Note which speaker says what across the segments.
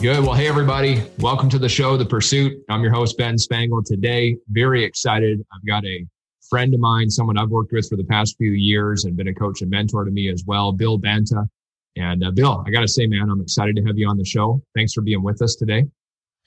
Speaker 1: Good. Well, hey, everybody. Welcome to the show, The Pursuit. I'm your host, Ben Spangle. Today, very excited. I've got a friend of mine, someone I've worked with for the past few years and been a coach and mentor to me as well, Bill Banta. And uh, Bill, I got to say, man, I'm excited to have you on the show. Thanks for being with us today.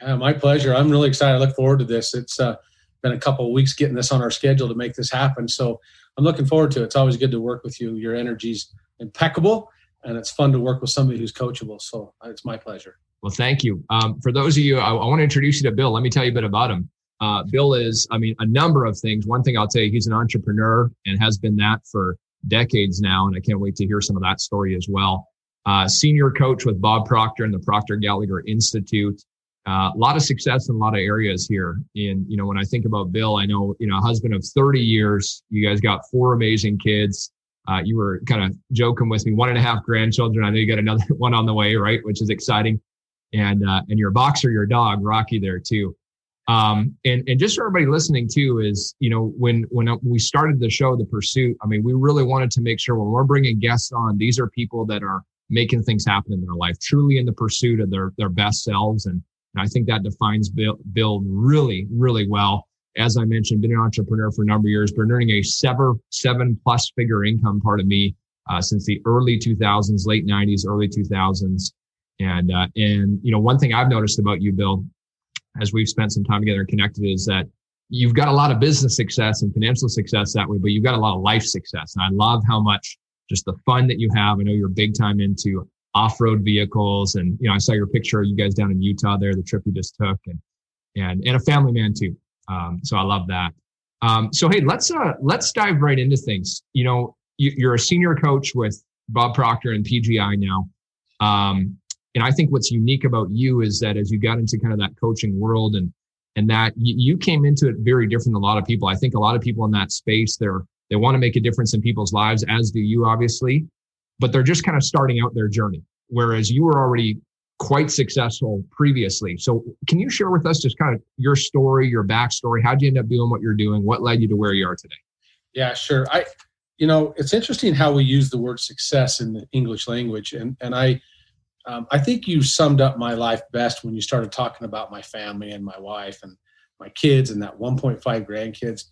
Speaker 2: Yeah, my pleasure. I'm really excited. I look forward to this. It's uh, been a couple of weeks getting this on our schedule to make this happen. So I'm looking forward to it. It's always good to work with you. Your energy's impeccable, and it's fun to work with somebody who's coachable. So it's my pleasure.
Speaker 1: Well, thank you. Um, for those of you, I, I want to introduce you to Bill. Let me tell you a bit about him. Uh, Bill is, I mean, a number of things. One thing I'll tell you, he's an entrepreneur and has been that for decades now. And I can't wait to hear some of that story as well. Uh, senior coach with Bob Proctor and the Proctor Gallagher Institute. Uh, a lot of success in a lot of areas here. And, you know, when I think about Bill, I know, you know, husband of 30 years, you guys got four amazing kids. Uh, you were kind of joking with me, one and a half grandchildren. I know you got another one on the way, right? Which is exciting and uh, and your boxer, your dog, Rocky, there too. Um, and and just for everybody listening too is you know when when we started the show, the pursuit. I mean, we really wanted to make sure when we're bringing guests on, these are people that are making things happen in their life, truly in the pursuit of their their best selves. And, and I think that defines Bill, Bill really really well. As I mentioned, been an entrepreneur for a number of years, been earning a seven seven plus figure income. Part of me uh, since the early 2000s, late 90s, early 2000s. And uh, and you know, one thing I've noticed about you, Bill, as we've spent some time together and connected, is that you've got a lot of business success and financial success that way, but you've got a lot of life success. And I love how much just the fun that you have. I know you're big time into off-road vehicles, and you know, I saw your picture of you guys down in Utah there, the trip you just took, and and and a family man too. Um, so I love that. Um, so hey, let's uh, let's dive right into things. You know, you, you're a senior coach with Bob Proctor and PGI now. Um, and I think what's unique about you is that as you got into kind of that coaching world and and that you, you came into it very different than a lot of people. I think a lot of people in that space they're they want to make a difference in people's lives, as do you, obviously, but they're just kind of starting out their journey. Whereas you were already quite successful previously. So can you share with us just kind of your story, your backstory? How'd you end up doing what you're doing? What led you to where you are today?
Speaker 2: Yeah, sure. I, you know, it's interesting how we use the word success in the English language, and and I um, I think you summed up my life best when you started talking about my family and my wife and my kids and that 1.5 grandkids.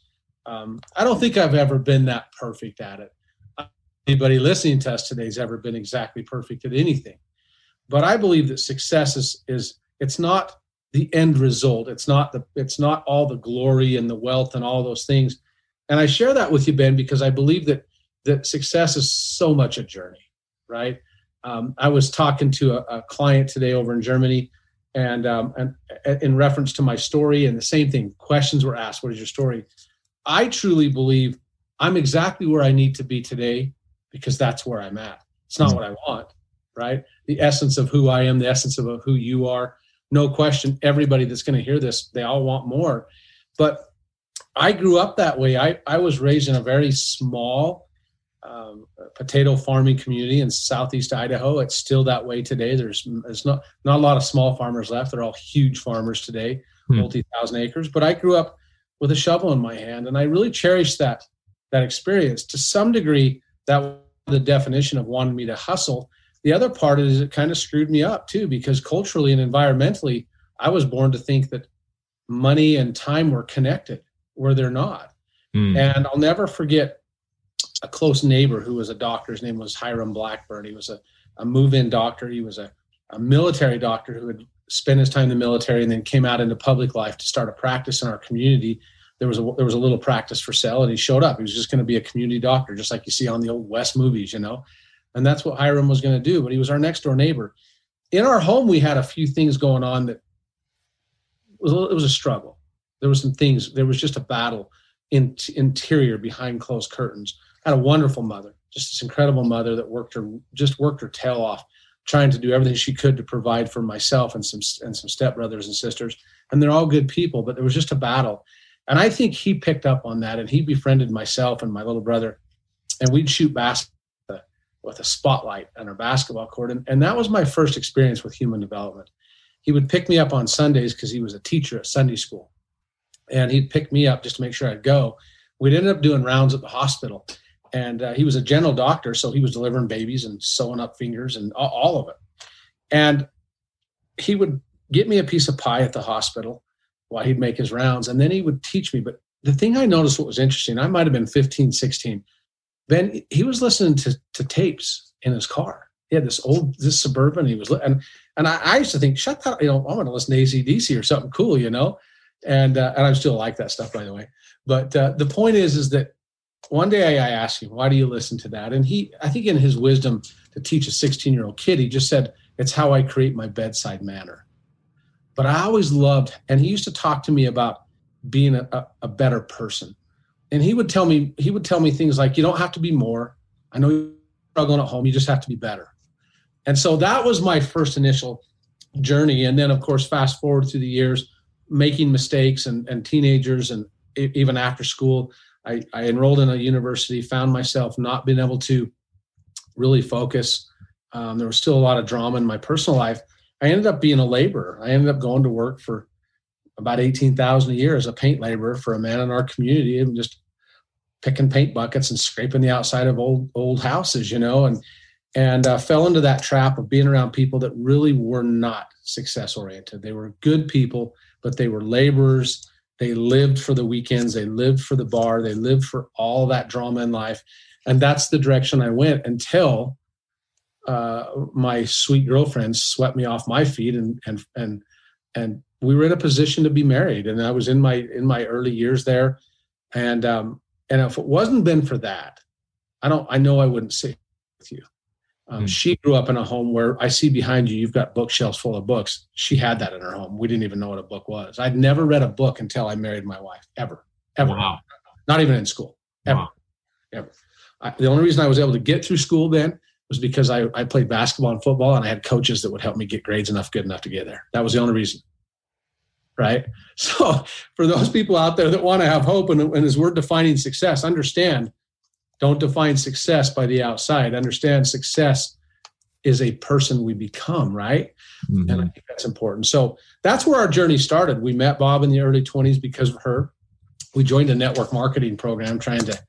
Speaker 2: Um, I don't think I've ever been that perfect at it. Anybody listening to us today has ever been exactly perfect at anything. But I believe that success is is it's not the end result. It's not the it's not all the glory and the wealth and all those things. And I share that with you, Ben, because I believe that that success is so much a journey, right? Um, I was talking to a, a, client today over in Germany, and, um, and in reference to my story, and the same thing. Questions were asked. What is your story? I truly believe I'm exactly where I need to be today because that's where I'm at. It's not what I want, right? The essence of who I am, the essence of who you are. No question. Everybody that's going to hear this, they all want more. But I grew up that way. I, I was raised in a very small um, potato farming community in southeast Idaho. It's still that way today. There's there's not not a lot of small farmers left. They're all huge farmers today, hmm. multi thousand acres. But I grew up with a shovel in my hand, and I really cherished that that experience to some degree. That was the definition of wanting me to hustle. The other part is it kind of screwed me up too, because culturally and environmentally, I was born to think that money and time were connected, where they're not. Hmm. And I'll never forget a close neighbor who was a doctor. His name was Hiram Blackburn. He was a, a move-in doctor. He was a, a military doctor who had spent his time in the military and then came out into public life to start a practice in our community. There was a there was a little practice for sale, and he showed up. He was just going to be a community doctor, just like you see on the old West movies, you know. And that's what Hiram was going to do. But he was our next door neighbor. In our home, we had a few things going on that was it was a struggle. There was some things. There was just a battle in interior behind closed curtains I had a wonderful mother, just this incredible mother that worked her just worked her tail off, trying to do everything she could to provide for myself and some and some stepbrothers and sisters. And they're all good people, but there was just a battle. And I think he picked up on that, and he befriended myself and my little brother, and we'd shoot basketball with a spotlight on our basketball court, and, and that was my first experience with human development. He would pick me up on Sundays because he was a teacher at Sunday school, and he'd pick me up just to make sure I'd go. We'd end up doing rounds at the hospital, and uh, he was a general doctor, so he was delivering babies and sewing up fingers and all, all of it. And he would get me a piece of pie at the hospital while he'd make his rounds, and then he would teach me. But the thing I noticed what was interesting, I might have been 15, 16. Then he was listening to, to tapes in his car. He had this old this suburban. He was and and I, I used to think, shut that, you know, I'm going to listen to ACDC or something cool, you know. And uh, and I still like that stuff, by the way. But uh, the point is, is that one day I asked him, why do you listen to that? And he, I think in his wisdom to teach a 16 year old kid, he just said, it's how I create my bedside manner. But I always loved, and he used to talk to me about being a, a, a better person. And he would tell me, he would tell me things like, you don't have to be more. I know you're struggling at home. You just have to be better. And so that was my first initial journey. And then, of course, fast forward through the years, making mistakes and, and teenagers and even after school, I, I enrolled in a university, found myself not being able to really focus. Um, there was still a lot of drama in my personal life. I ended up being a laborer. I ended up going to work for about 18,000 a year as a paint laborer for a man in our community and just picking paint buckets and scraping the outside of old old houses, you know, and and uh, fell into that trap of being around people that really were not success oriented. They were good people, but they were laborers they lived for the weekends, they lived for the bar, they lived for all that drama in life. And that's the direction I went until uh, my sweet girlfriend swept me off my feet and and and and we were in a position to be married and I was in my in my early years there and um and if it wasn't been for that I don't I know I wouldn't sit with you um, mm. She grew up in a home where I see behind you, you've got bookshelves full of books. She had that in her home. We didn't even know what a book was. I'd never read a book until I married my wife, ever, ever. Wow. Not even in school, ever, wow. ever. I, the only reason I was able to get through school then was because I, I played basketball and football and I had coaches that would help me get grades enough good enough to get there. That was the only reason. Right. So for those people out there that want to have hope and, and as we're defining success, understand don't define success by the outside. Understand success is a person we become, right? Mm-hmm. And I think that's important. So that's where our journey started. We met Bob in the early 20s because of her. We joined a network marketing program trying to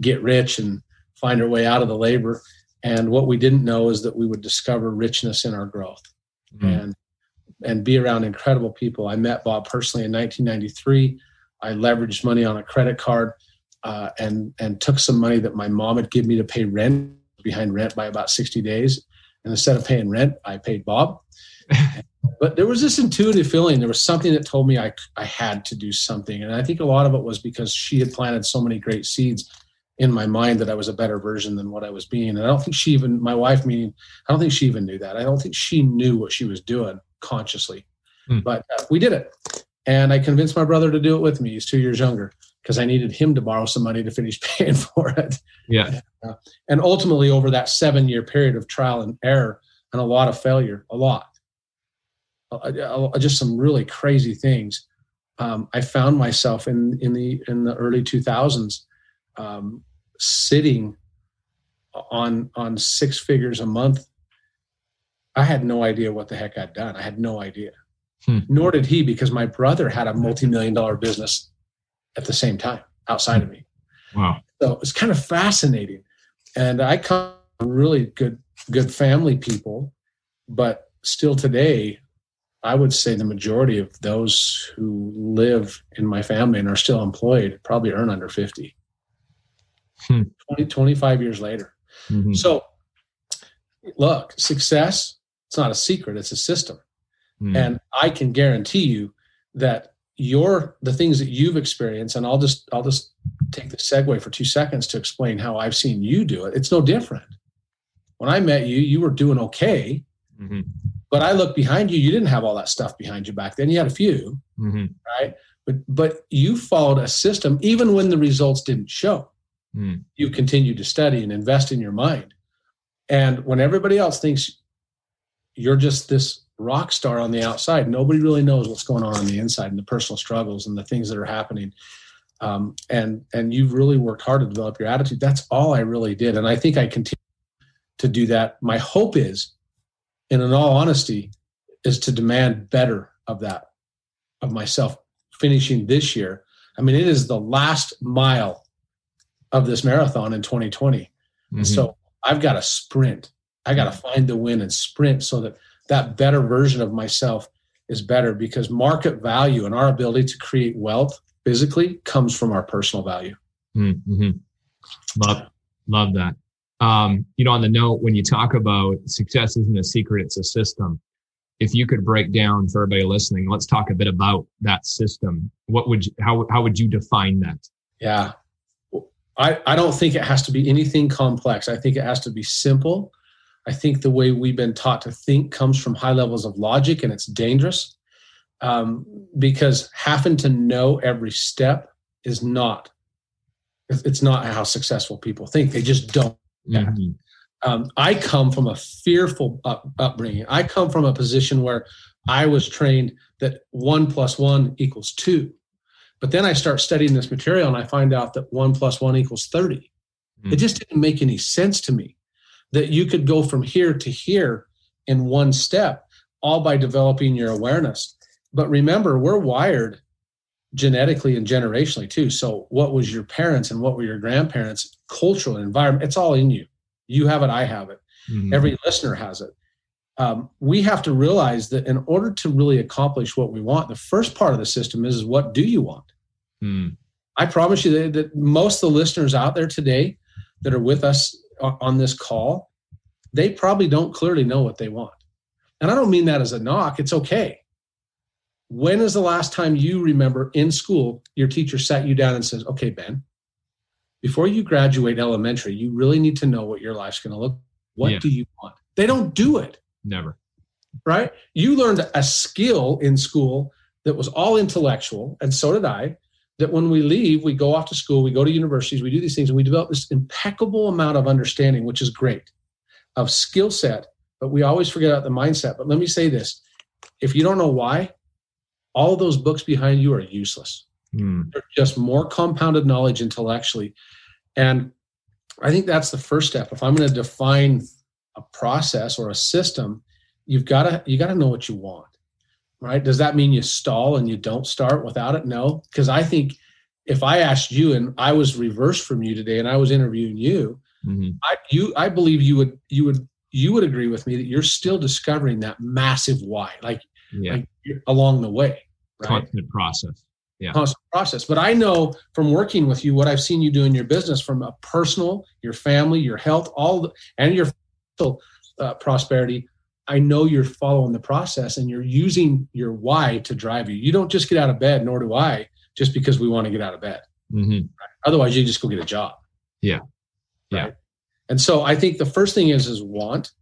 Speaker 2: get rich and find our way out of the labor. And what we didn't know is that we would discover richness in our growth mm-hmm. and and be around incredible people. I met Bob personally in 1993. I leveraged money on a credit card uh, and and took some money that my mom had given me to pay rent behind rent by about 60 days. And instead of paying rent, I paid Bob. but there was this intuitive feeling. There was something that told me I, I had to do something. And I think a lot of it was because she had planted so many great seeds in my mind that I was a better version than what I was being. And I don't think she even, my wife meaning, I don't think she even knew that. I don't think she knew what she was doing consciously. Hmm. But uh, we did it. And I convinced my brother to do it with me. He's two years younger because I needed him to borrow some money to finish paying for it.
Speaker 1: Yeah.
Speaker 2: Uh, and ultimately, over that seven year period of trial and error and a lot of failure, a lot, uh, just some really crazy things. Um, I found myself in in the in the early 2000s um, sitting on on six figures a month. I had no idea what the heck I'd done. I had no idea. Hmm. Nor did he, because my brother had a multi-million dollar business at the same time outside of me.
Speaker 1: Wow.
Speaker 2: So it's kind of fascinating. And I come from really good, good family people, but still today, I would say the majority of those who live in my family and are still employed probably earn under 50. Hmm. 20, 25 years later. Mm-hmm. So look, success, it's not a secret, it's a system. Mm. And I can guarantee you that your the things that you've experienced and i'll just i'll just take the segue for two seconds to explain how i've seen you do it it's no different when i met you you were doing okay mm-hmm. but i look behind you you didn't have all that stuff behind you back then you had a few mm-hmm. right but but you followed a system even when the results didn't show mm. you continued to study and invest in your mind and when everybody else thinks you're just this rock star on the outside. Nobody really knows what's going on on the inside and the personal struggles and the things that are happening. Um, and and you've really worked hard to develop your attitude. That's all I really did, and I think I continue to do that. My hope is, and in all honesty, is to demand better of that of myself finishing this year. I mean, it is the last mile of this marathon in 2020. Mm-hmm. So I've got a sprint. I got to find the win and sprint so that that better version of myself is better because market value and our ability to create wealth physically comes from our personal value.
Speaker 1: Mm-hmm. Love, love that. Um, you know, on the note, when you talk about success isn't a secret, it's a system. If you could break down for everybody listening, let's talk a bit about that system. What would you, how, how would you define that?
Speaker 2: Yeah. I, I don't think it has to be anything complex. I think it has to be simple. I think the way we've been taught to think comes from high levels of logic and it's dangerous um, because having to know every step is not it's not how successful people think. They just don't. Mm-hmm. um, i come from a fearful up, upbringing. I come from a position where i was trained that one plus one equals two. But then i start studying this material and i find out that one plus one equals 30 mm-hmm. it just didn't make any sense to me that you could go from here to here in one step all by developing your awareness but remember we're wired genetically and generationally too. So what was your parents and what were your grandparents, cultural environment, it's all in you. You have it, I have it. Mm-hmm. Every listener has it. Um, we have to realize that in order to really accomplish what we want, the first part of the system is, is what do you want? Mm. I promise you that, that, most of the listeners out there today that are with us on this call, they probably don't clearly know what they want. And I don't mean that as a knock, it's okay. When is the last time you remember in school your teacher sat you down and says, "Okay, Ben, before you graduate elementary, you really need to know what your life's going to look. What yeah. do you want?" They don't do it.
Speaker 1: Never.
Speaker 2: Right? You learned a skill in school that was all intellectual, and so did I. That when we leave, we go off to school, we go to universities, we do these things, and we develop this impeccable amount of understanding, which is great, of skill set. But we always forget about the mindset. But let me say this: if you don't know why, all those books behind you are useless. Mm. They're just more compounded knowledge intellectually. And I think that's the first step. If I'm going to define a process or a system, you've got to you got to know what you want. Right? Does that mean you stall and you don't start without it? No, because I think if I asked you and I was reversed from you today and I was interviewing you, mm-hmm. I you I believe you would you would you would agree with me that you're still discovering that massive why, like, yeah. like along the way
Speaker 1: right? constant process
Speaker 2: yeah constant process but i know from working with you what i've seen you do in your business from a personal your family your health all the, and your uh, prosperity i know you're following the process and you're using your why to drive you you don't just get out of bed nor do i just because we want to get out of bed mm-hmm. right? otherwise you just go get a job
Speaker 1: yeah yeah
Speaker 2: right? and so i think the first thing is is want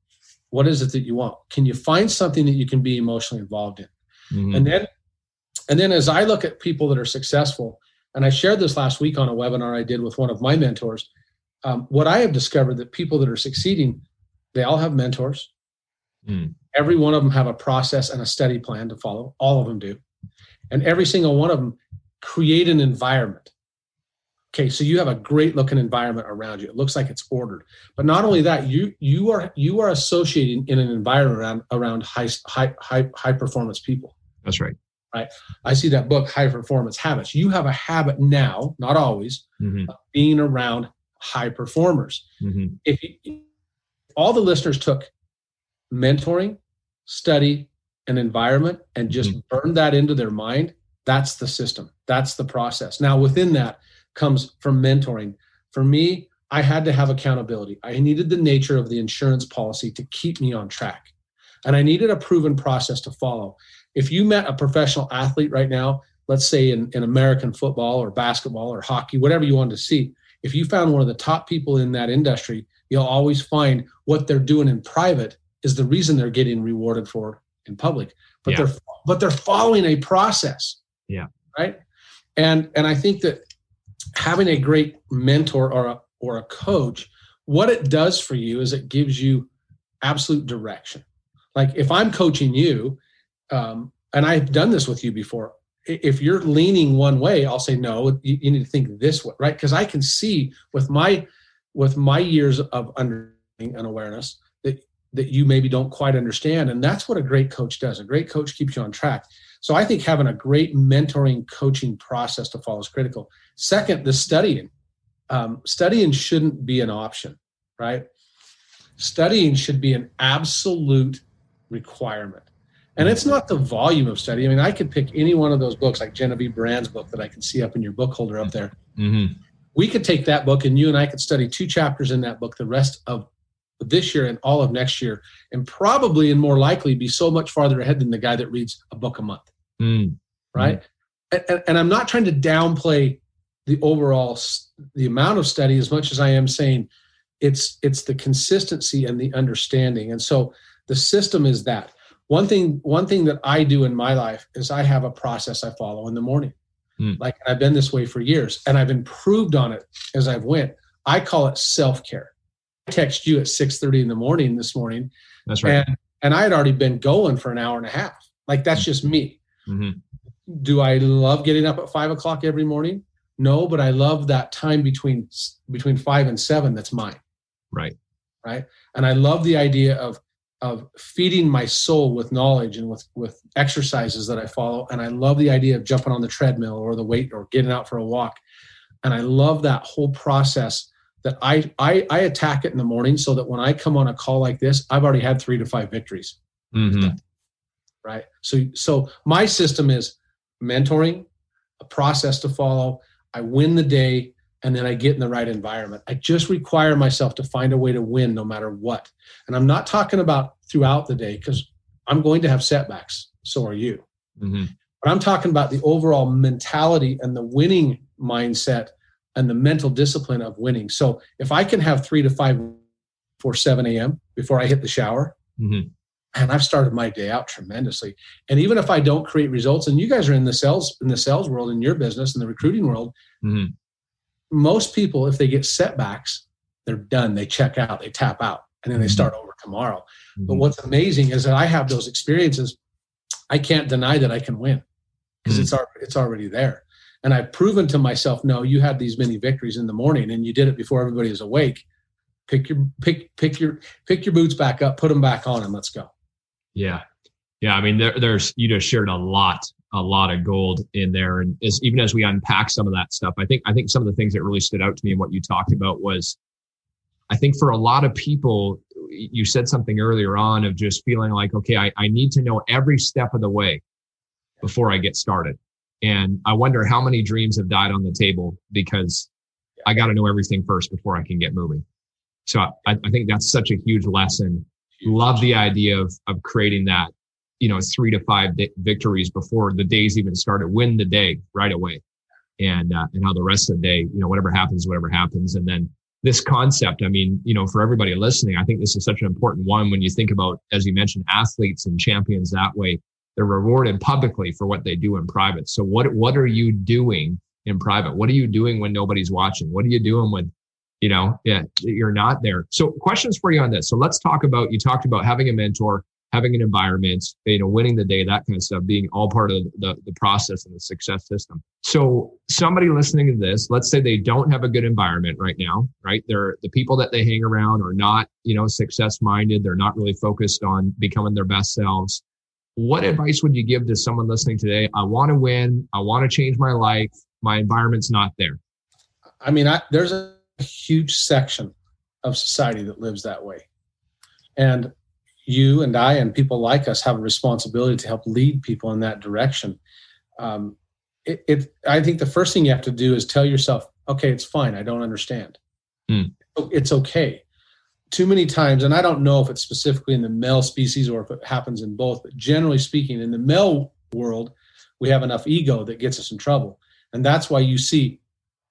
Speaker 2: what is it that you want can you find something that you can be emotionally involved in mm-hmm. and then and then as I look at people that are successful, and I shared this last week on a webinar I did with one of my mentors, um, what I have discovered that people that are succeeding, they all have mentors. Mm. Every one of them have a process and a study plan to follow. All of them do. And every single one of them create an environment. Okay, so you have a great looking environment around you. It looks like it's ordered. But not only that, you you are you are associating in an environment around around high high high, high performance people.
Speaker 1: That's right
Speaker 2: right? I see that book, High Performance Habits. You have a habit now, not always, mm-hmm. of being around high performers. Mm-hmm. If you, all the listeners took mentoring, study, and environment and just mm-hmm. burned that into their mind, that's the system. That's the process. Now, within that comes from mentoring. For me, I had to have accountability. I needed the nature of the insurance policy to keep me on track. And I needed a proven process to follow if you met a professional athlete right now, let's say in, in American football or basketball or hockey, whatever you wanted to see, if you found one of the top people in that industry, you'll always find what they're doing in private is the reason they're getting rewarded for in public. But yeah. they're but they're following a process.
Speaker 1: Yeah.
Speaker 2: Right. And and I think that having a great mentor or a or a coach, what it does for you is it gives you absolute direction. Like if I'm coaching you um, and I've done this with you before. If you're leaning one way, I'll say no. You, you need to think this way, right? Because I can see with my with my years of understanding and awareness that you maybe don't quite understand, and that's what a great coach does. A great coach keeps you on track. So I think having a great mentoring coaching process to follow is critical. Second, the studying. Um, studying shouldn't be an option, right? Studying should be an absolute requirement. And it's not the volume of study. I mean, I could pick any one of those books, like Genevieve Behrend's book that I can see up in your book holder up there. Mm-hmm. We could take that book and you and I could study two chapters in that book the rest of this year and all of next year, and probably and more likely be so much farther ahead than the guy that reads a book a month. Mm. Right. Mm. And, and I'm not trying to downplay the overall the amount of study as much as I am saying it's it's the consistency and the understanding. And so the system is that one thing one thing that I do in my life is I have a process I follow in the morning. Mm. Like I've been this way for years and I've improved on it as I've went. I call it self-care. I text you at 6:30 in the morning this morning.
Speaker 1: That's right.
Speaker 2: And, and I had already been going for an hour and a half. Like that's just me. Mm-hmm. Do I love getting up at five o'clock every morning? No, but I love that time between between five and seven. That's mine.
Speaker 1: Right.
Speaker 2: Right. And I love the idea of of feeding my soul with knowledge and with with exercises that I follow. And I love the idea of jumping on the treadmill or the weight or getting out for a walk. And I love that whole process that I, I, I attack it in the morning so that when I come on a call like this, I've already had three to five victories. Mm-hmm. Right. So so my system is mentoring, a process to follow. I win the day and then I get in the right environment. I just require myself to find a way to win no matter what. And I'm not talking about throughout the day because I'm going to have setbacks. So are you. Mm-hmm. But I'm talking about the overall mentality and the winning mindset and the mental discipline of winning. So if I can have three to five for 7 a.m. before I hit the shower, mm-hmm. and I've started my day out tremendously. And even if I don't create results, and you guys are in the sales in the sales world, in your business, in the recruiting world, mm-hmm. most people, if they get setbacks, they're done. They check out, they tap out, and then they mm-hmm. start over tomorrow. Mm-hmm. But what's amazing is that I have those experiences. I can't deny that I can win because it's mm. it's already there. And I've proven to myself, no, you had these many victories in the morning and you did it before everybody is awake. Pick your pick pick your pick your boots back up, put them back on, and let's go.
Speaker 1: Yeah, yeah. I mean, there, there's you just shared a lot, a lot of gold in there, and as, even as we unpack some of that stuff, I think I think some of the things that really stood out to me and what you talked about was, I think for a lot of people, you said something earlier on of just feeling like, okay, I, I need to know every step of the way before I get started. And I wonder how many dreams have died on the table because I got to know everything first before I can get moving. So I, I think that's such a huge lesson. Love the idea of, of creating that, you know, three to five victories before the days even started. Win the day right away. And, uh, and how the rest of the day, you know, whatever happens, whatever happens. And then this concept, I mean, you know, for everybody listening, I think this is such an important one when you think about, as you mentioned, athletes and champions that way they're rewarded publicly for what they do in private. So what what are you doing in private? What are you doing when nobody's watching? What are you doing when you know yeah you're not there? So questions for you on this. So let's talk about you talked about having a mentor, having an environment, you know, winning the day, that kind of stuff, being all part of the, the process and the success system. So somebody listening to this, let's say they don't have a good environment right now, right? They're the people that they hang around are not, you know, success minded. They're not really focused on becoming their best selves what advice would you give to someone listening today? I want to win. I want to change my life. My environment's not there.
Speaker 2: I mean, I, there's a huge section of society that lives that way. And you and I and people like us have a responsibility to help lead people in that direction. Um, it, it, I think the first thing you have to do is tell yourself, okay, it's fine. I don't understand. Mm. It's okay too many times, and I don't know if it's specifically in the male species or if it happens in both, but generally speaking, in the male world, we have enough ego that gets us in trouble. And that's why you see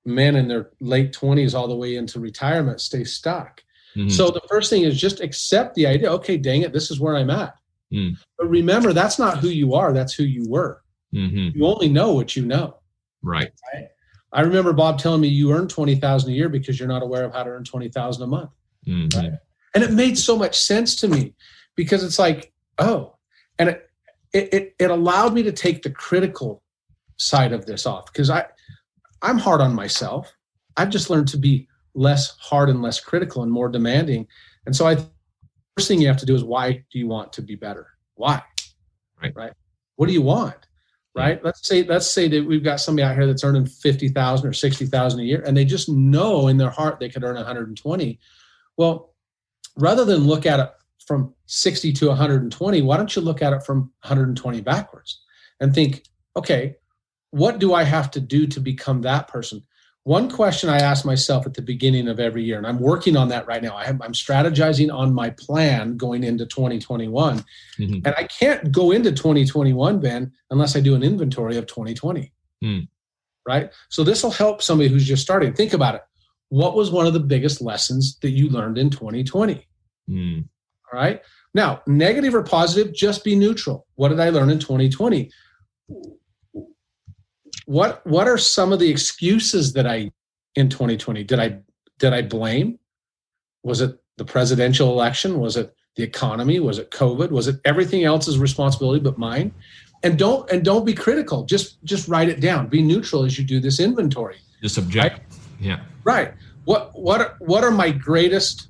Speaker 2: men in their late 20s all the way into retirement stay stuck. Mm-hmm. So the first thing is just accept the idea okay, dang it, this is where I'm at. Mm. But remember, that's not who you are, that's who you were. Mm-hmm. You only know what you know.
Speaker 1: Right.
Speaker 2: right. I remember Bob telling me you earn 20,000 a year because you're not aware of how to earn 20,000 a month. Mm-hmm. Right? And it made so much sense to me because it's like, oh, and it, it, it allowed me to take the critical side of this off because I, I'm hard on myself. I've just learned to be less hard and less critical and more demanding. And so I, first thing you have to do is why do you want to be better? Why?
Speaker 1: Right.
Speaker 2: Right. What do you want? Right. Let's say let's say that we've got somebody out here that's earning fifty thousand or sixty thousand a year, and they just know in their heart they could earn 120. Well, rather than look at it from 60 to 120, why don't you look at it from 120 backwards and think, okay, what do I have to do to become that person? One question I ask myself at the beginning of every year, and I'm working on that right now. I am strategizing on my plan going into 2021. Mm-hmm. And I can't go into 2021, Ben, unless I do an inventory of 2020. Mm. Right. So this will help somebody who's just starting. Think about it. What was one of the biggest lessons that you learned in 2020? Mm. All right. Now, negative or positive, just be neutral. What did I learn in 2020? What what are some of the excuses that I in 2020 did I did I blame? Was it the presidential election? Was it the economy? Was it COVID? Was it everything else's responsibility but mine? And don't and don't be critical. Just just write it down. Be neutral as you do this inventory.
Speaker 1: Just object. Right? Yeah.
Speaker 2: Right. What what are, what are my greatest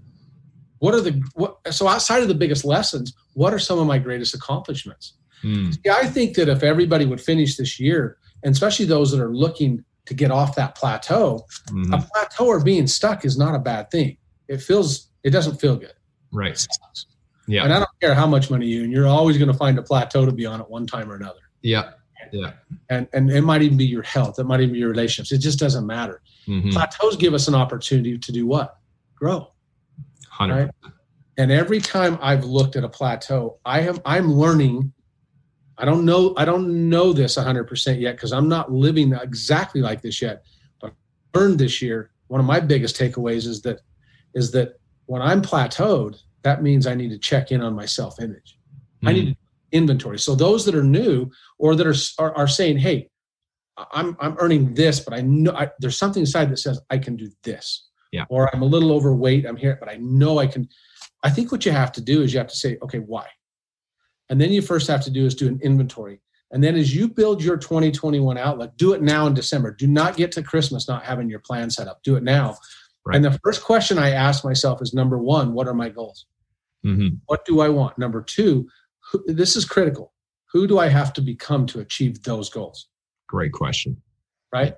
Speaker 2: what are the what so outside of the biggest lessons, what are some of my greatest accomplishments? Mm. See, I think that if everybody would finish this year and especially those that are looking to get off that plateau, mm-hmm. a plateau or being stuck is not a bad thing. It feels it doesn't feel good.
Speaker 1: Right.
Speaker 2: Yeah. And I don't care how much money you and you're always going to find a plateau to be on at one time or another.
Speaker 1: Yeah. Yeah.
Speaker 2: And and it might even be your health. It might even be your relationships. It just doesn't matter. Mm-hmm. Plateaus give us an opportunity to do what? Grow.
Speaker 1: 100 right?
Speaker 2: And every time I've looked at a plateau, I have I'm learning I don't know I don't know this 100% yet because I'm not living exactly like this yet. But I learned this year one of my biggest takeaways is that is that when I'm plateaued, that means I need to check in on my self-image. Mm. I need hmm. inventory. So those that are new or that are are, are saying, "Hey, I'm I'm earning this, but I know I, there's something inside that says I can do this."
Speaker 1: Yeah.
Speaker 2: Or I'm a little overweight. I'm here, but I know I can. I think what you have to do is you have to say, "Okay, why?" And then you first have to do is do an inventory. And then as you build your 2021 outlook, do it now in December. Do not get to Christmas not having your plan set up. Do it now. Right. And the first question I ask myself is number one, what are my goals? Mm-hmm. What do I want? Number two, who, this is critical. Who do I have to become to achieve those goals?
Speaker 1: Great question.
Speaker 2: Right.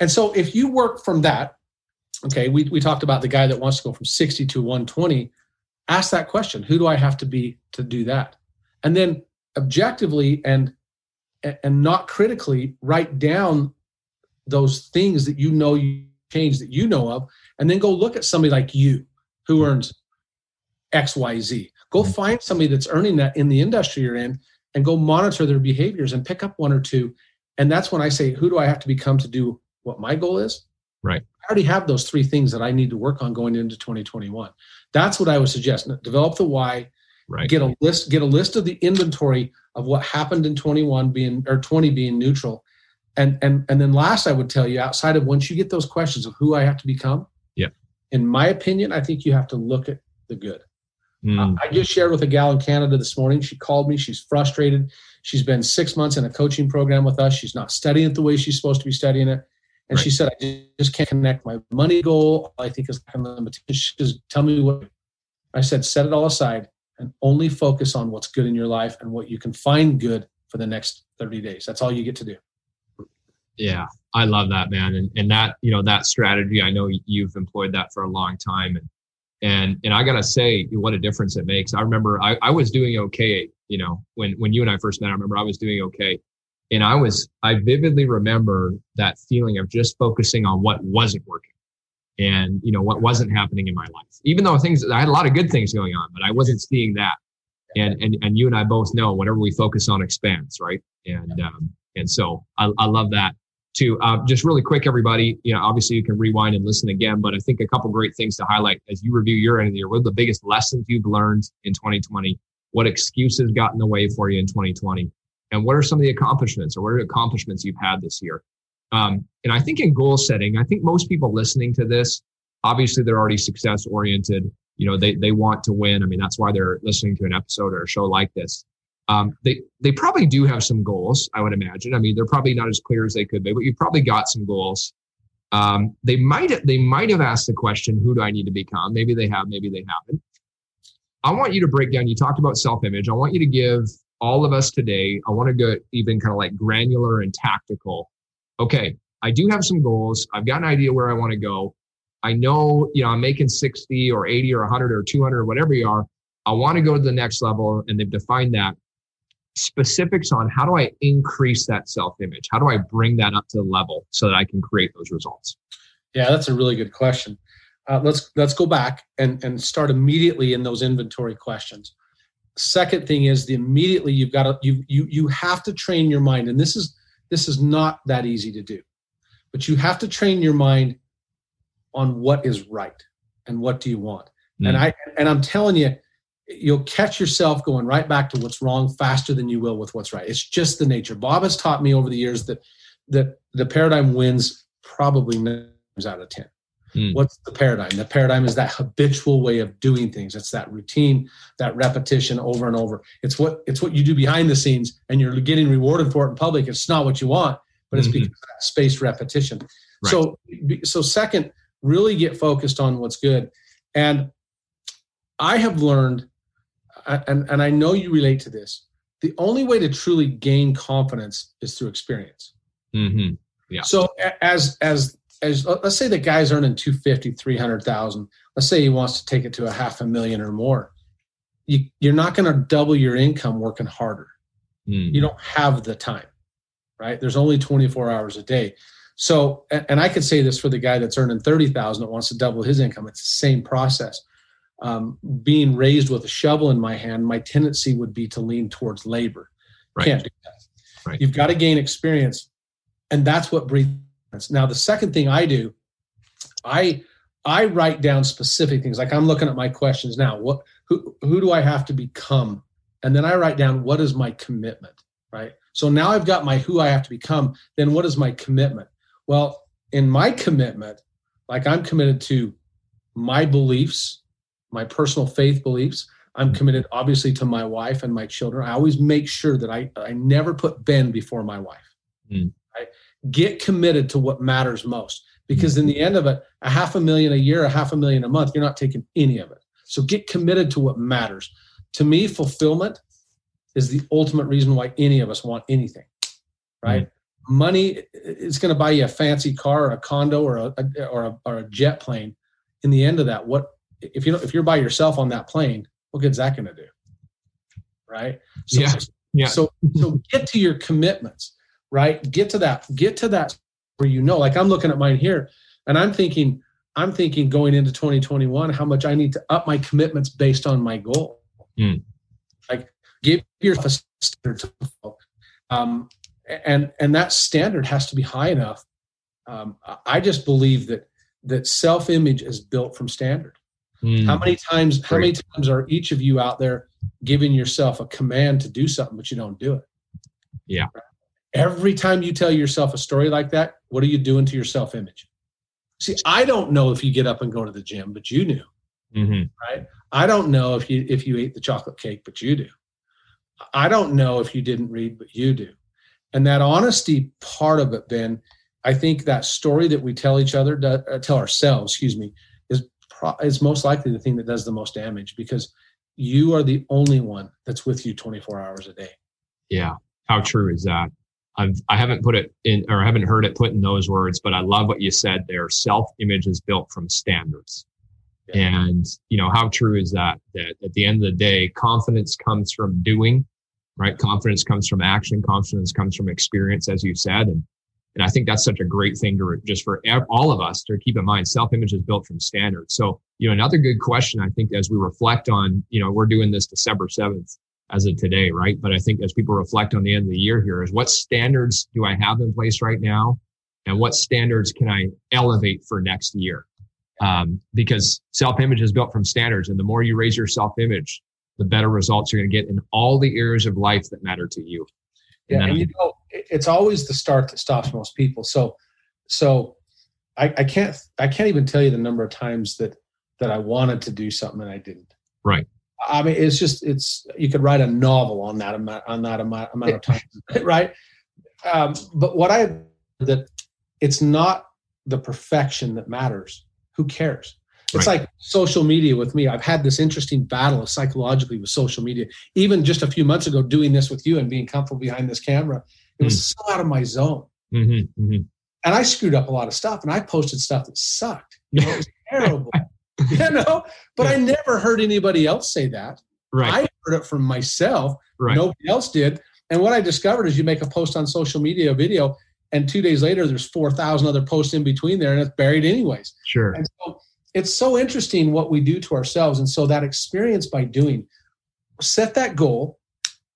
Speaker 2: And so if you work from that, okay, we, we talked about the guy that wants to go from 60 to 120. Ask that question Who do I have to be to do that? and then objectively and and not critically write down those things that you know you change that you know of and then go look at somebody like you who earns xyz go mm-hmm. find somebody that's earning that in the industry you're in and go monitor their behaviors and pick up one or two and that's when i say who do i have to become to do what my goal is
Speaker 1: right
Speaker 2: i already have those three things that i need to work on going into 2021 that's what i would suggest develop the why
Speaker 1: Right.
Speaker 2: Get a list. Get a list of the inventory of what happened in 21 being or 20 being neutral, and and and then last, I would tell you outside of once you get those questions of who I have to become.
Speaker 1: Yeah.
Speaker 2: In my opinion, I think you have to look at the good. Mm. I just shared with a gal in Canada this morning. She called me. She's frustrated. She's been six months in a coaching program with us. She's not studying it the way she's supposed to be studying it. And right. she said, I just can't connect my money goal. I think is kind of limitation. She says, tell me what. I said, set it all aside and only focus on what's good in your life and what you can find good for the next 30 days. That's all you get to do.
Speaker 1: Yeah, I love that, man. And, and that, you know, that strategy, I know you've employed that for a long time. And, and, and I gotta say what a difference it makes. I remember I, I was doing okay, you know, when, when you and I first met, I remember I was doing okay. And I was, I vividly remember that feeling of just focusing on what wasn't working and you know what wasn't happening in my life even though things i had a lot of good things going on but i wasn't seeing that and and, and you and i both know whatever we focus on expands right and um, and so I, I love that too uh, just really quick everybody you know obviously you can rewind and listen again but i think a couple great things to highlight as you review your end of the year what are the biggest lessons you've learned in 2020 what excuses got in the way for you in 2020 and what are some of the accomplishments or what are the accomplishments you've had this year um, and I think in goal setting, I think most people listening to this, obviously they're already success oriented. You know, they, they want to win. I mean, that's why they're listening to an episode or a show like this. Um, they, they probably do have some goals, I would imagine. I mean, they're probably not as clear as they could be, but you probably got some goals. Um, they might, they might have asked the question, who do I need to become? Maybe they have, maybe they haven't. I want you to break down, you talked about self image. I want you to give all of us today, I want to go even kind of like granular and tactical okay, I do have some goals. I've got an idea where I want to go. I know, you know, I'm making 60 or 80 or 100 or 200 or whatever you are. I want to go to the next level, and they've defined that specifics on how do I increase that self image? How do I bring that up to the level so that I can create those results?
Speaker 2: Yeah, that's a really good question. Uh, let's let's go back and and start immediately in those inventory questions. Second thing is the immediately you've got to you you you have to train your mind, and this is this is not that easy to do, but you have to train your mind on what is right and what do you want. Mm. And I and I'm telling you, you'll catch yourself going right back to what's wrong faster than you will with what's right. It's just the nature. Bob has taught me over the years that that the paradigm wins probably nine times out of ten. Hmm. What's the paradigm? The paradigm is that habitual way of doing things. It's that routine, that repetition over and over. It's what it's what you do behind the scenes, and you're getting rewarded for it in public. It's not what you want, but it's mm-hmm. because of that spaced repetition. Right. So, so second, really get focused on what's good. And I have learned and, and I know you relate to this, the only way to truly gain confidence is through experience.
Speaker 1: Mm-hmm. Yeah.
Speaker 2: So as as as let's say the guy's earning 250, 300,000. Let's say he wants to take it to a half a million or more. You, you're not going to double your income working harder. Mm. You don't have the time, right? There's only 24 hours a day. So, and I could say this for the guy that's earning 30,000 that wants to double his income. It's the same process um, being raised with a shovel in my hand, my tendency would be to lean towards labor. Right. Can't do that. Right. You've got to gain experience, and that's what breeds. Now, the second thing I do, I I write down specific things. Like I'm looking at my questions now. What who who do I have to become? And then I write down what is my commitment, right? So now I've got my who I have to become. Then what is my commitment? Well, in my commitment, like I'm committed to my beliefs, my personal faith beliefs. I'm committed obviously to my wife and my children. I always make sure that I, I never put Ben before my wife. Mm. Right? Get committed to what matters most because mm. in the end of it, a half a million a year, a half a million a month, you're not taking any of it. So get committed to what matters. To me, fulfillment is the ultimate reason why any of us want anything, right? Mm. Money is going to buy you a fancy car or a condo or a, or a, or a jet plane. In the end of that, what if you if you're by yourself on that plane, what good's that going to do? Right?
Speaker 1: So, yeah. Yeah.
Speaker 2: So so get to your commitments, right? Get to that. Get to that where you know. Like I'm looking at mine here, and I'm thinking, I'm thinking going into 2021, how much I need to up my commitments based on my goal. Mm. Like give yourself a standard, um, and and that standard has to be high enough. Um, I just believe that that self image is built from standard. Mm. How many times? How many times are each of you out there giving yourself a command to do something, but you don't do it?
Speaker 1: Yeah.
Speaker 2: Every time you tell yourself a story like that, what are you doing to your self image? See, I don't know if you get up and go to the gym, but you knew, mm-hmm. right? I don't know if you if you ate the chocolate cake, but you do. I don't know if you didn't read, but you do. And that honesty part of it, Ben, I think that story that we tell each other, uh, tell ourselves, excuse me, pro- is most likely the thing that does the most damage because you are the only one that's with you 24 hours a day.
Speaker 1: Yeah. How true is that? I've, I haven't put it in or I haven't heard it put in those words, but I love what you said there. Self image is built from standards. Yeah. And, you know, how true is that? That at the end of the day, confidence comes from doing, right? Confidence comes from action. Confidence comes from experience, as you said. And and I think that's such a great thing to just for all of us to keep in mind. Self image is built from standards. So, you know, another good question, I think, as we reflect on, you know, we're doing this December 7th as of today, right? But I think as people reflect on the end of the year here is what standards do I have in place right now? And what standards can I elevate for next year? Um, because self image is built from standards. And the more you raise your self image, the better results you're going to get in all the areas of life that matter to you.
Speaker 2: Yeah, and, and you know, it's always the start that stops most people. So, so I, I can't I can't even tell you the number of times that that I wanted to do something and I didn't.
Speaker 1: Right.
Speaker 2: I mean, it's just it's you could write a novel on that amount on that amount, amount of time, right? Um, but what I that it's not the perfection that matters. Who cares? It's right. like social media with me. I've had this interesting battle psychologically with social media. Even just a few months ago, doing this with you and being comfortable behind this camera, it was mm. so out of my zone. Mm-hmm, mm-hmm. And I screwed up a lot of stuff, and I posted stuff that sucked. You know, it was terrible. you know, but I never heard anybody else say that.
Speaker 1: Right.
Speaker 2: I heard it from myself.
Speaker 1: Right.
Speaker 2: Nobody else did. And what I discovered is you make a post on social media, a video, and two days later there's 4,000 other posts in between there and it's buried anyways.
Speaker 1: Sure.
Speaker 2: And so it's so interesting what we do to ourselves. And so that experience by doing, set that goal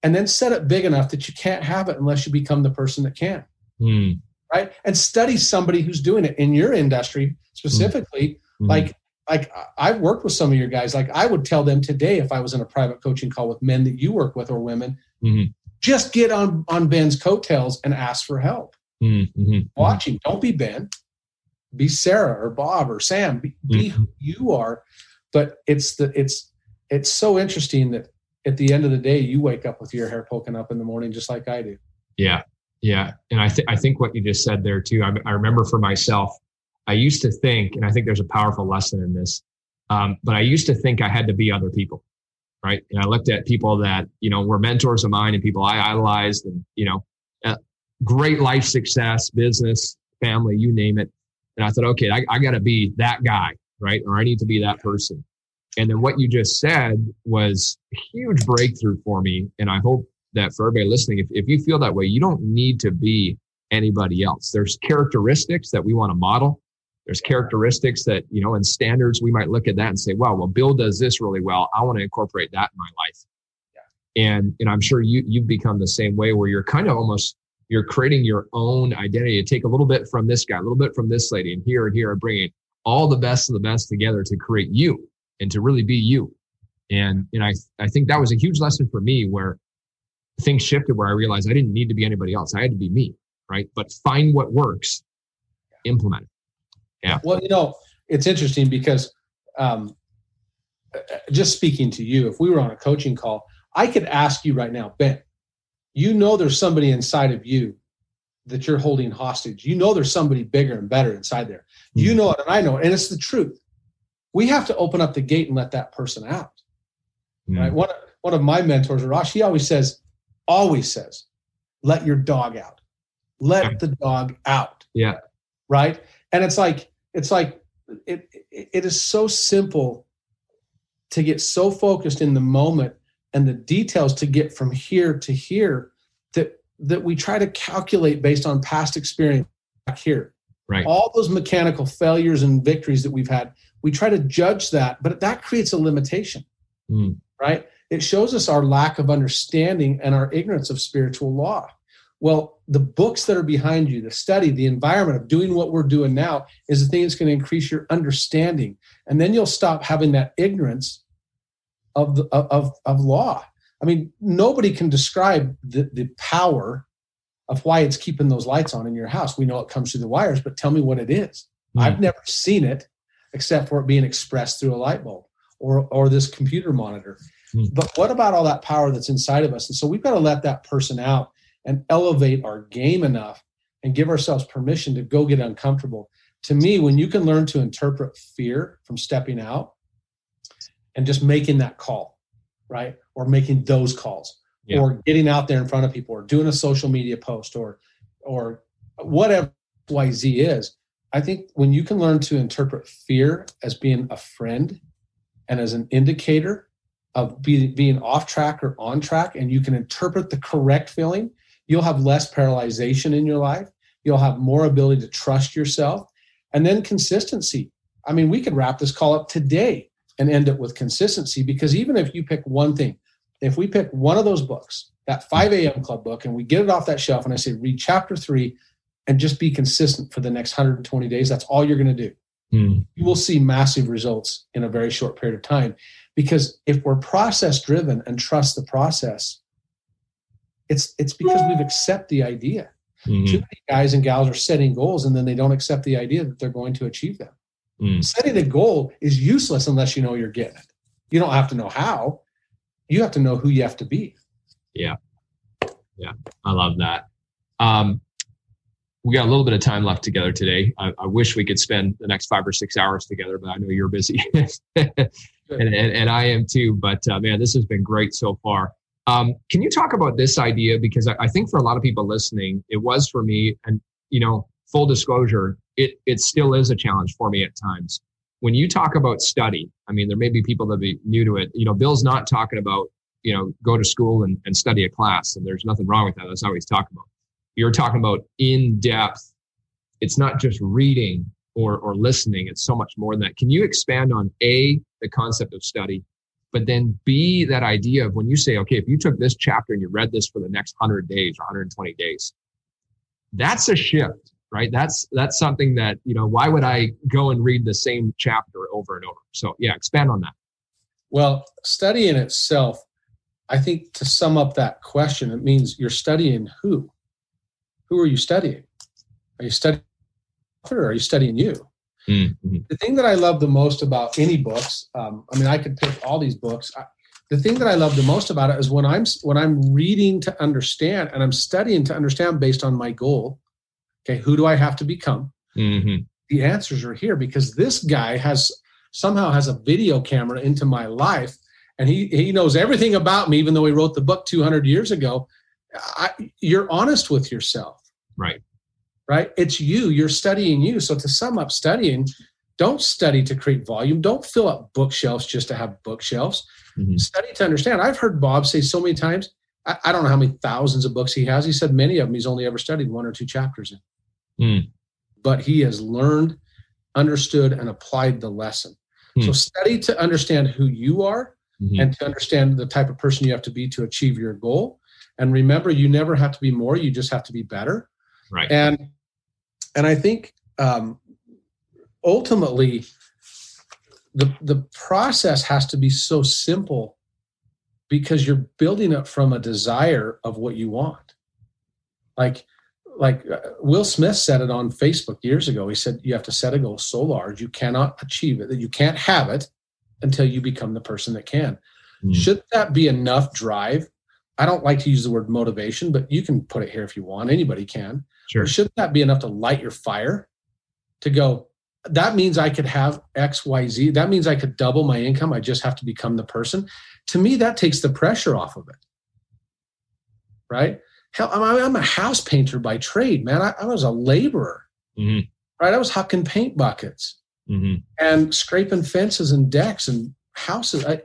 Speaker 2: and then set it big enough that you can't have it unless you become the person that can.
Speaker 1: Mm.
Speaker 2: Right. And study somebody who's doing it in your industry specifically.
Speaker 1: Mm.
Speaker 2: Like, like I've worked with some of your guys. Like I would tell them today if I was in a private coaching call with men that you work with or women,
Speaker 1: Mhm.
Speaker 2: just get on on Ben's coattails and ask for help.
Speaker 1: Mm, mhm,
Speaker 2: Watching, don't be Ben, be Sarah or Bob or Sam. Be, be who you are. But it's the it's it's so interesting that at the end of the day, you wake up with your hair poking up in the morning, just like I do.
Speaker 1: Yeah, yeah, and I think I think what you just said there too. I, I remember for myself, I used to think, and I think there's a powerful lesson in this. Um, but I used to think I had to be other people, right? And I looked at people that you know were mentors of mine and people I idolized, and you know, uh, great life success, business, family, you name it. And I thought, okay, I, I got to be that guy, right? Or I need to be that person. And then what you just said was a huge breakthrough for me. And I hope that for everybody listening, if, if you feel that way, you don't need to be anybody else. There's characteristics that we want to model. There's characteristics that, you know, and standards, we might look at that and say, wow, well, Bill does this really well. I want to incorporate that in my life. Yeah. And, and I'm sure you, you've become the same way where you're kind of almost, you're creating your own identity. You take a little bit from this guy, a little bit from this lady and here and here and bringing all the best of the best together to create you and to really be you. And, and I, I think that was a huge lesson for me where things shifted where I realized I didn't need to be anybody else. I had to be me, right? But find what works, implement it. Yeah.
Speaker 2: Well, you know, it's interesting because um, just speaking to you, if we were on a coaching call, I could ask you right now, Ben, you know there's somebody inside of you that you're holding hostage. You know there's somebody bigger and better inside there. You
Speaker 1: Mhm.
Speaker 2: know it, and I know it, and it's the truth. We have to open up the gate and let that person out.
Speaker 1: Mm.
Speaker 2: Right? One, one of my mentors, Rosh, he always says, always says, let your dog out. Let the dog out
Speaker 1: Yeah.
Speaker 2: right and it's like it's like it, it it is so simple to get so focused in the moment and the details to get from here to here that that we try to calculate based on past experience back here
Speaker 1: Right.
Speaker 2: all those mechanical failures and victories that we've had we try to judge that but that creates a limitation
Speaker 1: Mm.
Speaker 2: right? It shows us our lack of understanding and our ignorance of spiritual law. Well the books that are behind you the study the environment of doing what we're doing now is the thing that's going to increase your understanding. And then you'll stop having that ignorance of the of of law. I mean nobody can describe the the power of why it's keeping those lights on in your house. We know it comes through the wires but tell me what it is.
Speaker 1: Mm.
Speaker 2: i've never seen it except for it being expressed through a light bulb or or this computer monitor
Speaker 1: Hmm.
Speaker 2: but what about all that power that's inside of us and so we've got to let that person out and elevate our game enough and give ourselves permission to go get uncomfortable to me when you can learn to interpret fear from stepping out and just making that call right or making those calls
Speaker 1: Yeah.
Speaker 2: or getting out there in front of people or doing a social media post or or whatever yz is i think when you can learn to interpret fear as being a friend and as an indicator of be, being off track or on track and you can interpret the correct feeling you'll have less paralyzation in your life. You'll have more ability to trust yourself. And then consistency. I mean we could wrap this call up today and end it with consistency because even if you pick one thing if we pick one of those books that 5 a.m club book and we get it off that shelf and i say read chapter 3 and just be consistent for the next 120 days that's all you're going to do
Speaker 1: Mm.
Speaker 2: you will see massive results in a very short period of time because if we're process driven and trust the process it's it's because we've accept the idea
Speaker 1: Mhm.
Speaker 2: too many guys and gals are setting goals and then they don't accept the idea that they're going to achieve them
Speaker 1: Mm.
Speaker 2: setting a goal is useless unless you know you're getting it you don't have to know how you have to know who you have to be Yeah. Yeah.
Speaker 1: I love that. Um, we got a little bit of time left together today. I, I wish we could spend the next five or six hours together, but I know you're busy, and, and, and I am too. But uh, man, this has been great so far. Um, can you talk about this idea? Because I, I think for a lot of people listening, it was for me, and you know, full disclosure, it it still is a challenge for me at times. when you talk about study, I mean, there may be people that be new to it. You know, Bill's not talking about, you know, go to school and, and study a class, and there's nothing wrong with that. That's not what he's talking about. You're talking about in depth. It's not just reading or, or listening. It's so much more than that. Can you expand on A, the concept of study, but then B, that idea of when you say, okay, if you took this chapter and you read this for the next 100 days or 120 days, that's a shift right that's that's something that you know why would i go and read the same chapter over and over so yeah expand on that
Speaker 2: well study in itself i think to sum up that question it means you're studying who who are you studying are you studying or are you studying you mm-hmm. the thing that i love the most about any books um, i mean i could pick all these books I, the thing that i love the most about it is when i'm when i'm reading to understand and i'm studying to understand based on my goal Okay, who do I have to become? Mm-hmm. The answers are here because this guy has somehow has a video camera into my life and he, he knows everything about me, even though he wrote the book 200 years ago. I, you're honest with yourself.
Speaker 1: Right.
Speaker 2: Right. It's you. You're studying you. So to sum up studying, don't study to create volume. Don't fill up bookshelves just to have bookshelves. Mm-hmm. Study to understand. I've heard Bob say so many times, I, I, don't know how many thousands of books he has. He said many of them he's only ever studied one or two chapters in. Mm. But he has learned, understood, and applied the lesson. Mm. So study to understand who you are mm-hmm. and to understand the type of person you have to be to achieve your goal. And remember, you never have to be more, you just have to be better.
Speaker 1: Right.
Speaker 2: And and I think um, ultimately the the process has to be so simple because you're building it from a desire of what you want. Like like uh, Will Smith said it on Facebook years ago. He said, You have to set a goal so large you cannot achieve it, that you can't have it until you become the person that can. Mm. Should that be enough drive? I don't like to use the word motivation, but you can put it here if you want. Anybody can.
Speaker 1: Sure.
Speaker 2: Should that be enough to light your fire to go? That means I could have X, Y, Z. That means I could double my income. I just have to become the person. To me, that takes the pressure off of it. Right? Hell, I'm, a house painter by trade, man. I, I was a laborer, mm-hmm. right? I was hucking paint buckets mm-hmm. and scraping fences and decks and houses. I,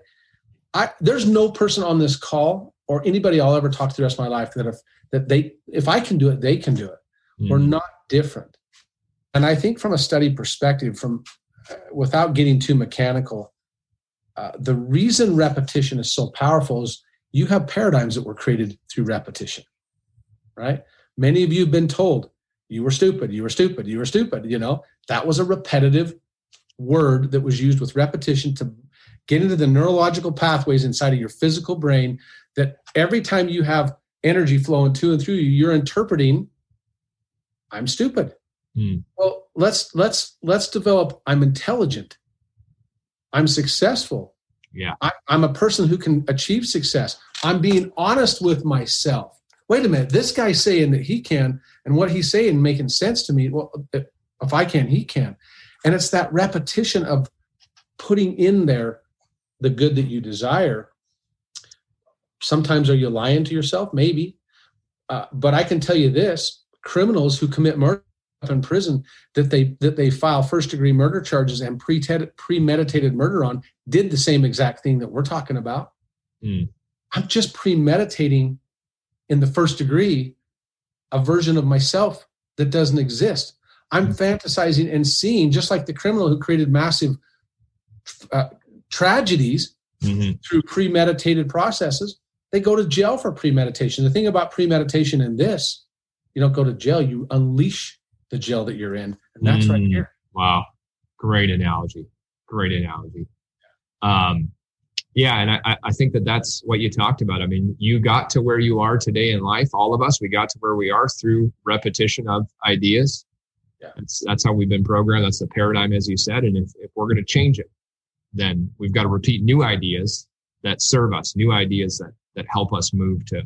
Speaker 2: I, there's no person on this call or anybody I'll ever talk to the rest of my life that if that they if I can do it, they can do it. Mm-hmm. We're not different. And I think from a study perspective, from uh, without getting too mechanical, uh, the reason repetition is so powerful is you have paradigms that were created through repetition right? Many of you have been told you were stupid, you were stupid, you were stupid. You know, that was a repetitive word that was used with repetition to get into the neurological pathways inside of your physical brain that every time you have energy flowing to and through you, you're interpreting, I'm stupid. Hmm. Well, let's let's let's develop I'm intelligent. I'm successful.
Speaker 1: Yeah.
Speaker 2: I, I'm a person who can achieve success. I'm being honest with myself wait a minute, this guy's saying that he can, and what he's saying making sense to me. Well, if I can, he can. And it's that repetition of putting in there the good that you desire. Sometimes are you lying to yourself? Maybe. Uh, but I can tell you this criminals who commit murder in prison that they that they file first degree murder charges and premeditated murder on did the same exact thing that we're talking about. Mm. I'm just premeditating in the first degree a version of myself that doesn't exist. I'm mm-hmm. fantasizing and seeing, just like the criminal who created massive uh, tragedies mm-hmm. through premeditated processes. They go to jail for premeditation. The thing about premeditation in this, you don't go to jail, you unleash the jail that you're in. And that's mm, right here.
Speaker 1: Wow. Great analogy. Great analogy. Um, yeah, and I, I think that that's what you talked about. I mean, you got to where you are today in life. All of us, we got to where we are through repetition of ideas. Yeah. That's that's how we've been programmed. That's the paradigm, as you said. And if, if we're going to change it, then we've got to repeat new ideas that serve us, new ideas that that help us move to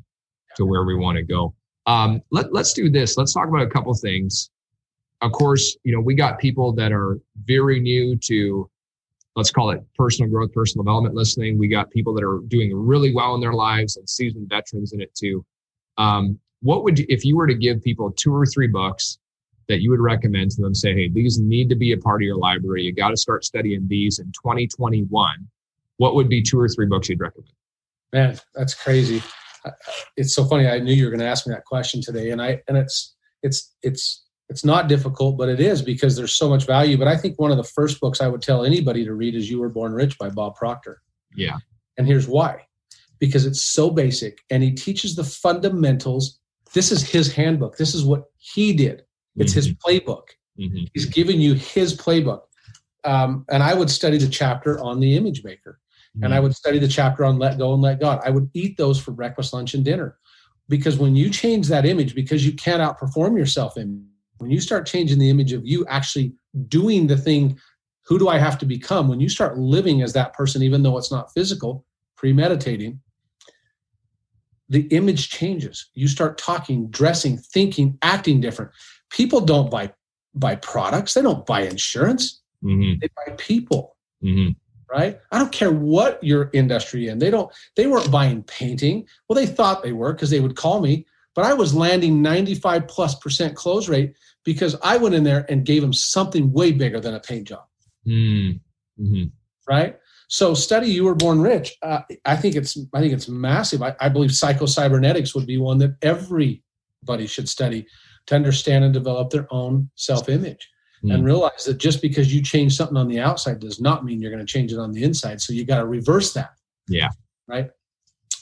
Speaker 1: to where we want to go. Um, let, let's do this. Let's talk about a couple things. Of course, you know, we got people that are very new to let's call it personal growth, personal development listening. We got people that are doing really well in their lives and seasoned veterans in it too. Um, what would you, if you were to give people two or three books that you would recommend to them? Say, hey, these need to be a part of your library. You got to start studying these in 2021. What would be two or three books you'd recommend?
Speaker 2: Man, that's crazy. It's so funny. I knew you were going to ask me that question today, and I and it's it's it's it's not difficult, but it is because there's so much value. But I think one of the first books I would tell anybody to read is You Were Born Rich by Bob Proctor.
Speaker 1: Yeah.
Speaker 2: And here's why because it's so basic and he teaches the fundamentals. This is his handbook. This is what he did. It's mm-hmm. his playbook. Mm-hmm. He's giving you his playbook. Um, and I would study the chapter on the image maker. Mm-hmm. And I mm-hmm. would study the chapter on let go and let God. I would eat those for breakfast, lunch, and dinner. Because when you change that image, because you can't outperform yourself in when you start changing the image of you actually doing the thing, who do I have to become? When you start living as that person, even though it's not physical, premeditating, the image changes. You start talking, dressing, thinking, acting different. People don't buy buy products. They don't buy insurance. Mm-hmm. They buy people. Mm-hmm. Right? I don't care what your industry in. They don't. They weren't buying painting. Well, they thought they were because they would call me. But I was landing 95 plus percent close rate because I went in there and gave them something way bigger than a paint job. Mm-hmm. Right? So study you were born rich. Uh, I think it's I think it's massive. I, I believe psycho-cybernetics would be one that everybody should study to understand and develop their own self-image mm. and realize that just because you change something on the outside does not mean you're going to change it on the inside. So you got to reverse that.
Speaker 1: Yeah.
Speaker 2: Right.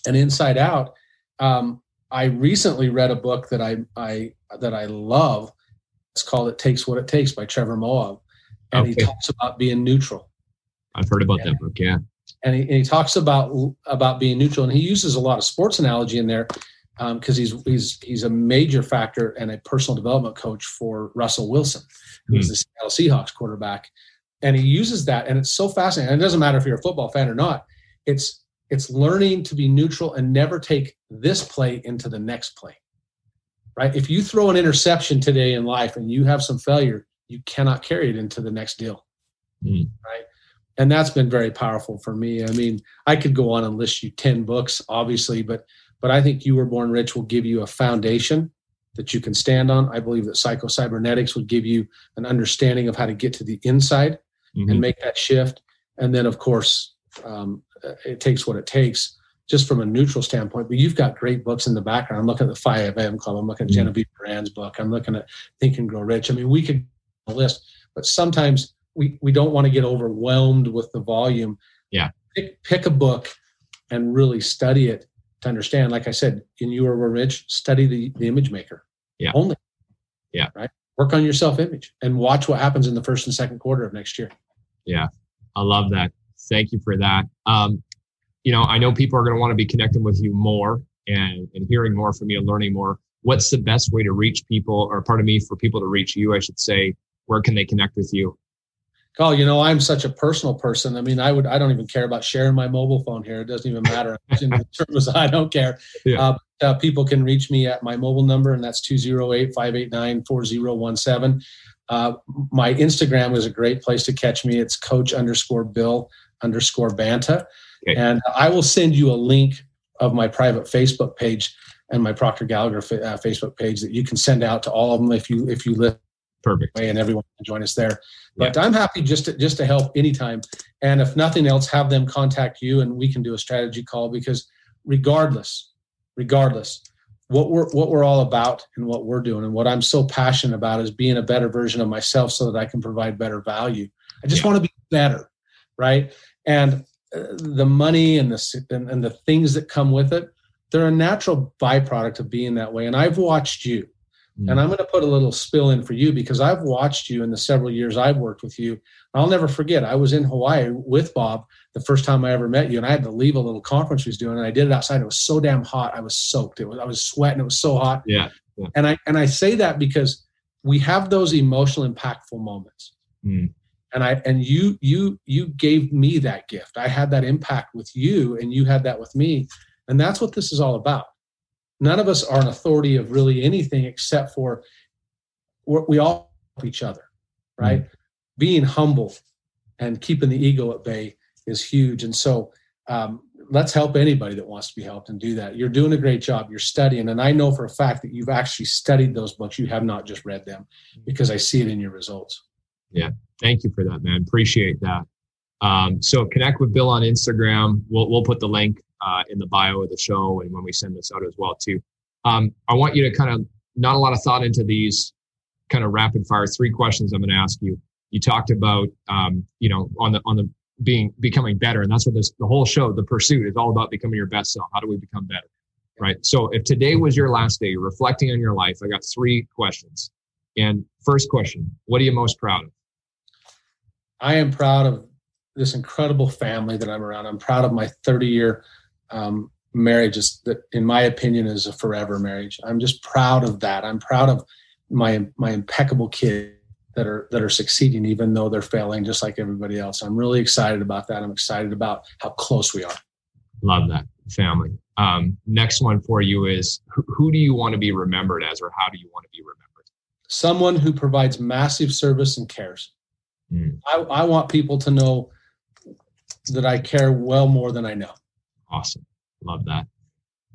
Speaker 2: And inside out, um, I recently read a book that I I that I love. It's called "It Takes What It Takes" by Trevor Moawad, and okay. he talks about being neutral
Speaker 1: I've heard about that book. Yeah.
Speaker 2: And he, and he talks about about being neutral, and he uses a lot of sports analogy in there because um, he's he's he's a major factor and a personal development coach for Russell Wilson, who's mm. the Seattle Seahawks quarterback, and he uses that, and it's so fascinating. And it doesn't matter if you're a football fan or not. It's it's learning to be neutral and never take this play into the next play. Right? If you throw an interception today in life and you have some failure, you cannot carry it into the next deal. Mm. Right? and that's been very powerful for me. I mean, I could go on and list you 10 books, obviously, but but I think You Were Born Rich will give you a foundation that you can stand on. I believe that psycho cybernetics would give you an understanding of how to get to the inside mm-hmm. and make that shift. And then, of course, um, it takes what it takes just from a neutral standpoint. But you've got great books in the background. I'm looking at the 5M Club. I'm looking at mm-hmm. Genevieve Behrend's book. I'm looking at Think and Grow Rich. I mean, we could list, but sometimes we we don't want to get overwhelmed with the volume.
Speaker 1: Yeah.
Speaker 2: Pick, pick a book and really study it to understand. Like I said, in You Are Rich, study the, the image maker.
Speaker 1: Yeah.
Speaker 2: Only.
Speaker 1: Yeah.
Speaker 2: Right. Work on your self image and watch what happens in the first and second quarter of next year.
Speaker 1: Yeah. I love that. Thank you for that. Um, you know, I know people are going to want to be connecting with you more and, and hearing more from you and learning more. What's the best way to reach people, or part of me, for people to reach you, I should say? Where can they connect with you?
Speaker 2: Oh, you know, I'm such a personal person. I mean, I would, I don't even care about sharing my mobile phone here. It doesn't even matter. in terms of, I don't care. Yeah. Uh, uh, people can reach me at my mobile number, and that's 208 589 4017. Uh, my Instagram is a great place to catch me. It's coach underscore bill underscore banta. Okay. And I will send you a link of my private Facebook page and my Proctor Gallagher uh, Facebook page that you can send out to all of them if you if you live
Speaker 1: perfect way
Speaker 2: and everyone can join us there. But yeah. I'm happy just to, just to help anytime. And if nothing else, have them contact you and we can do a strategy call because regardless, regardless, what we're what we're all about and what we're doing and what I'm so passionate about is being a better version of myself so that I can provide better value. I just yeah. want to be better, right? And uh, the money and the and, and the things that come with it, they're a natural byproduct of being that way. And I've watched you Mm. And I'm going to put a little spill in for you because I've watched you in the several years I've worked with you. I'll never forget. I was in Hawaii with Bob the first time I ever met you, and I had to leave a little conference he was doing, and I did it outside. It was so damn hot. I was soaked. It was I was sweating. It was so hot.
Speaker 1: Yeah. yeah.
Speaker 2: And I and I say that because we have those emotional, impactful moments. Mm. And I and you you you gave me that gift. I had that impact with you, and you had that with me, and that's what this is all about none of us are an authority of really anything except for we all help each other, right? Mm-hmm. Being humble and keeping the ego at bay is huge. And so, um, let's help anybody that wants to be helped and do that. You're doing a great job. You're studying, and I know for a fact that you've actually studied those books. You have not just read them, because I see it in your results.
Speaker 1: Yeah, thank you for that, man. Appreciate that. Um, so connect with Bill on Instagram. We'll we'll put the link uh, in the bio of the show and when we send this out as well too. Um, I want you to kind of not a lot of thought into these kind of rapid fire three questions I'm going to ask you. You talked about um, you know on the on the being becoming better, and that's what this the whole show, the pursuit, is all about becoming your best self. How do we become better? Right. So if today was your last day, reflecting on your life. I got three questions. And first question, what are you most proud of?
Speaker 2: I am proud of this incredible family that I'm around. I'm proud of my 30 year um, marriage is that in my opinion is a forever marriage. I'm just proud of that. I'm proud of my my impeccable kids that are that are succeeding even though they're failing just like everybody else. I'm really excited about that. I'm excited about how close we are.
Speaker 1: Love that. Family. Um, next one for you is who, who do you want to be remembered as or how do you want to be remembered?
Speaker 2: Someone who provides massive service and cares. Mm. I, I want people to know that i care well more than i know
Speaker 1: Awesome. Love that.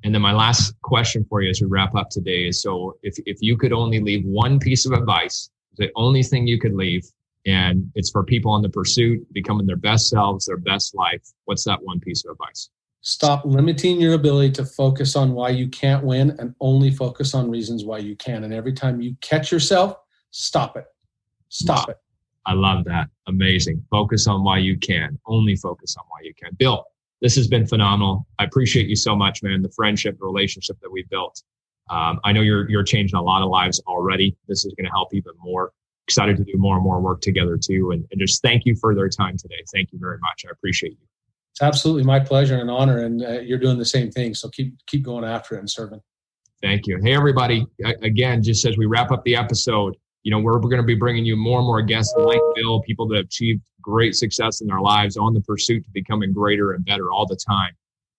Speaker 1: And then my last question for you as we wrap up today is so if, if you could only leave one piece of advice, the only thing you could leave, and it's for people on the pursuit, becoming their best selves, their best life, what's that one piece of advice?
Speaker 2: Stop limiting your ability to focus on why you can't win and only focus on reasons why you can. And every time you catch yourself, stop it. Stop wow. it.
Speaker 1: I love that. Amazing. Focus on why you can. Only focus on why you can. Bill, this has been phenomenal. I appreciate you so much, man. The friendship, the relationship that we've built. Um, I know you're you're changing a lot of lives already. This is going to help even more. Excited to do more and more work together too. And, and just thank you for their time today. Thank you very much. I appreciate you.
Speaker 2: It's absolutely my pleasure and honor. And uh, you're doing the same thing. So keep keep going after it and serving.
Speaker 1: Thank you. Hey everybody. Again, just as we wrap up the episode, you know, we're, we're going to be bringing you more and more guests like Bill, people that have achieved great success in their lives on the pursuit to becoming greater and better all the time.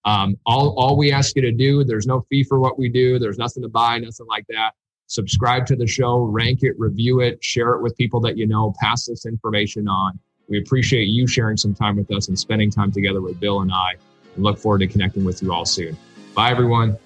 Speaker 1: Um, all, all we ask you to do, there's no fee for what we do. There's nothing to buy, nothing like that. Subscribe to the show, rank it, review it, share it with people that you know, pass this information on. We appreciate you sharing some time with us and spending time together with Bill and I and look forward to connecting with you all soon. Bye, everyone.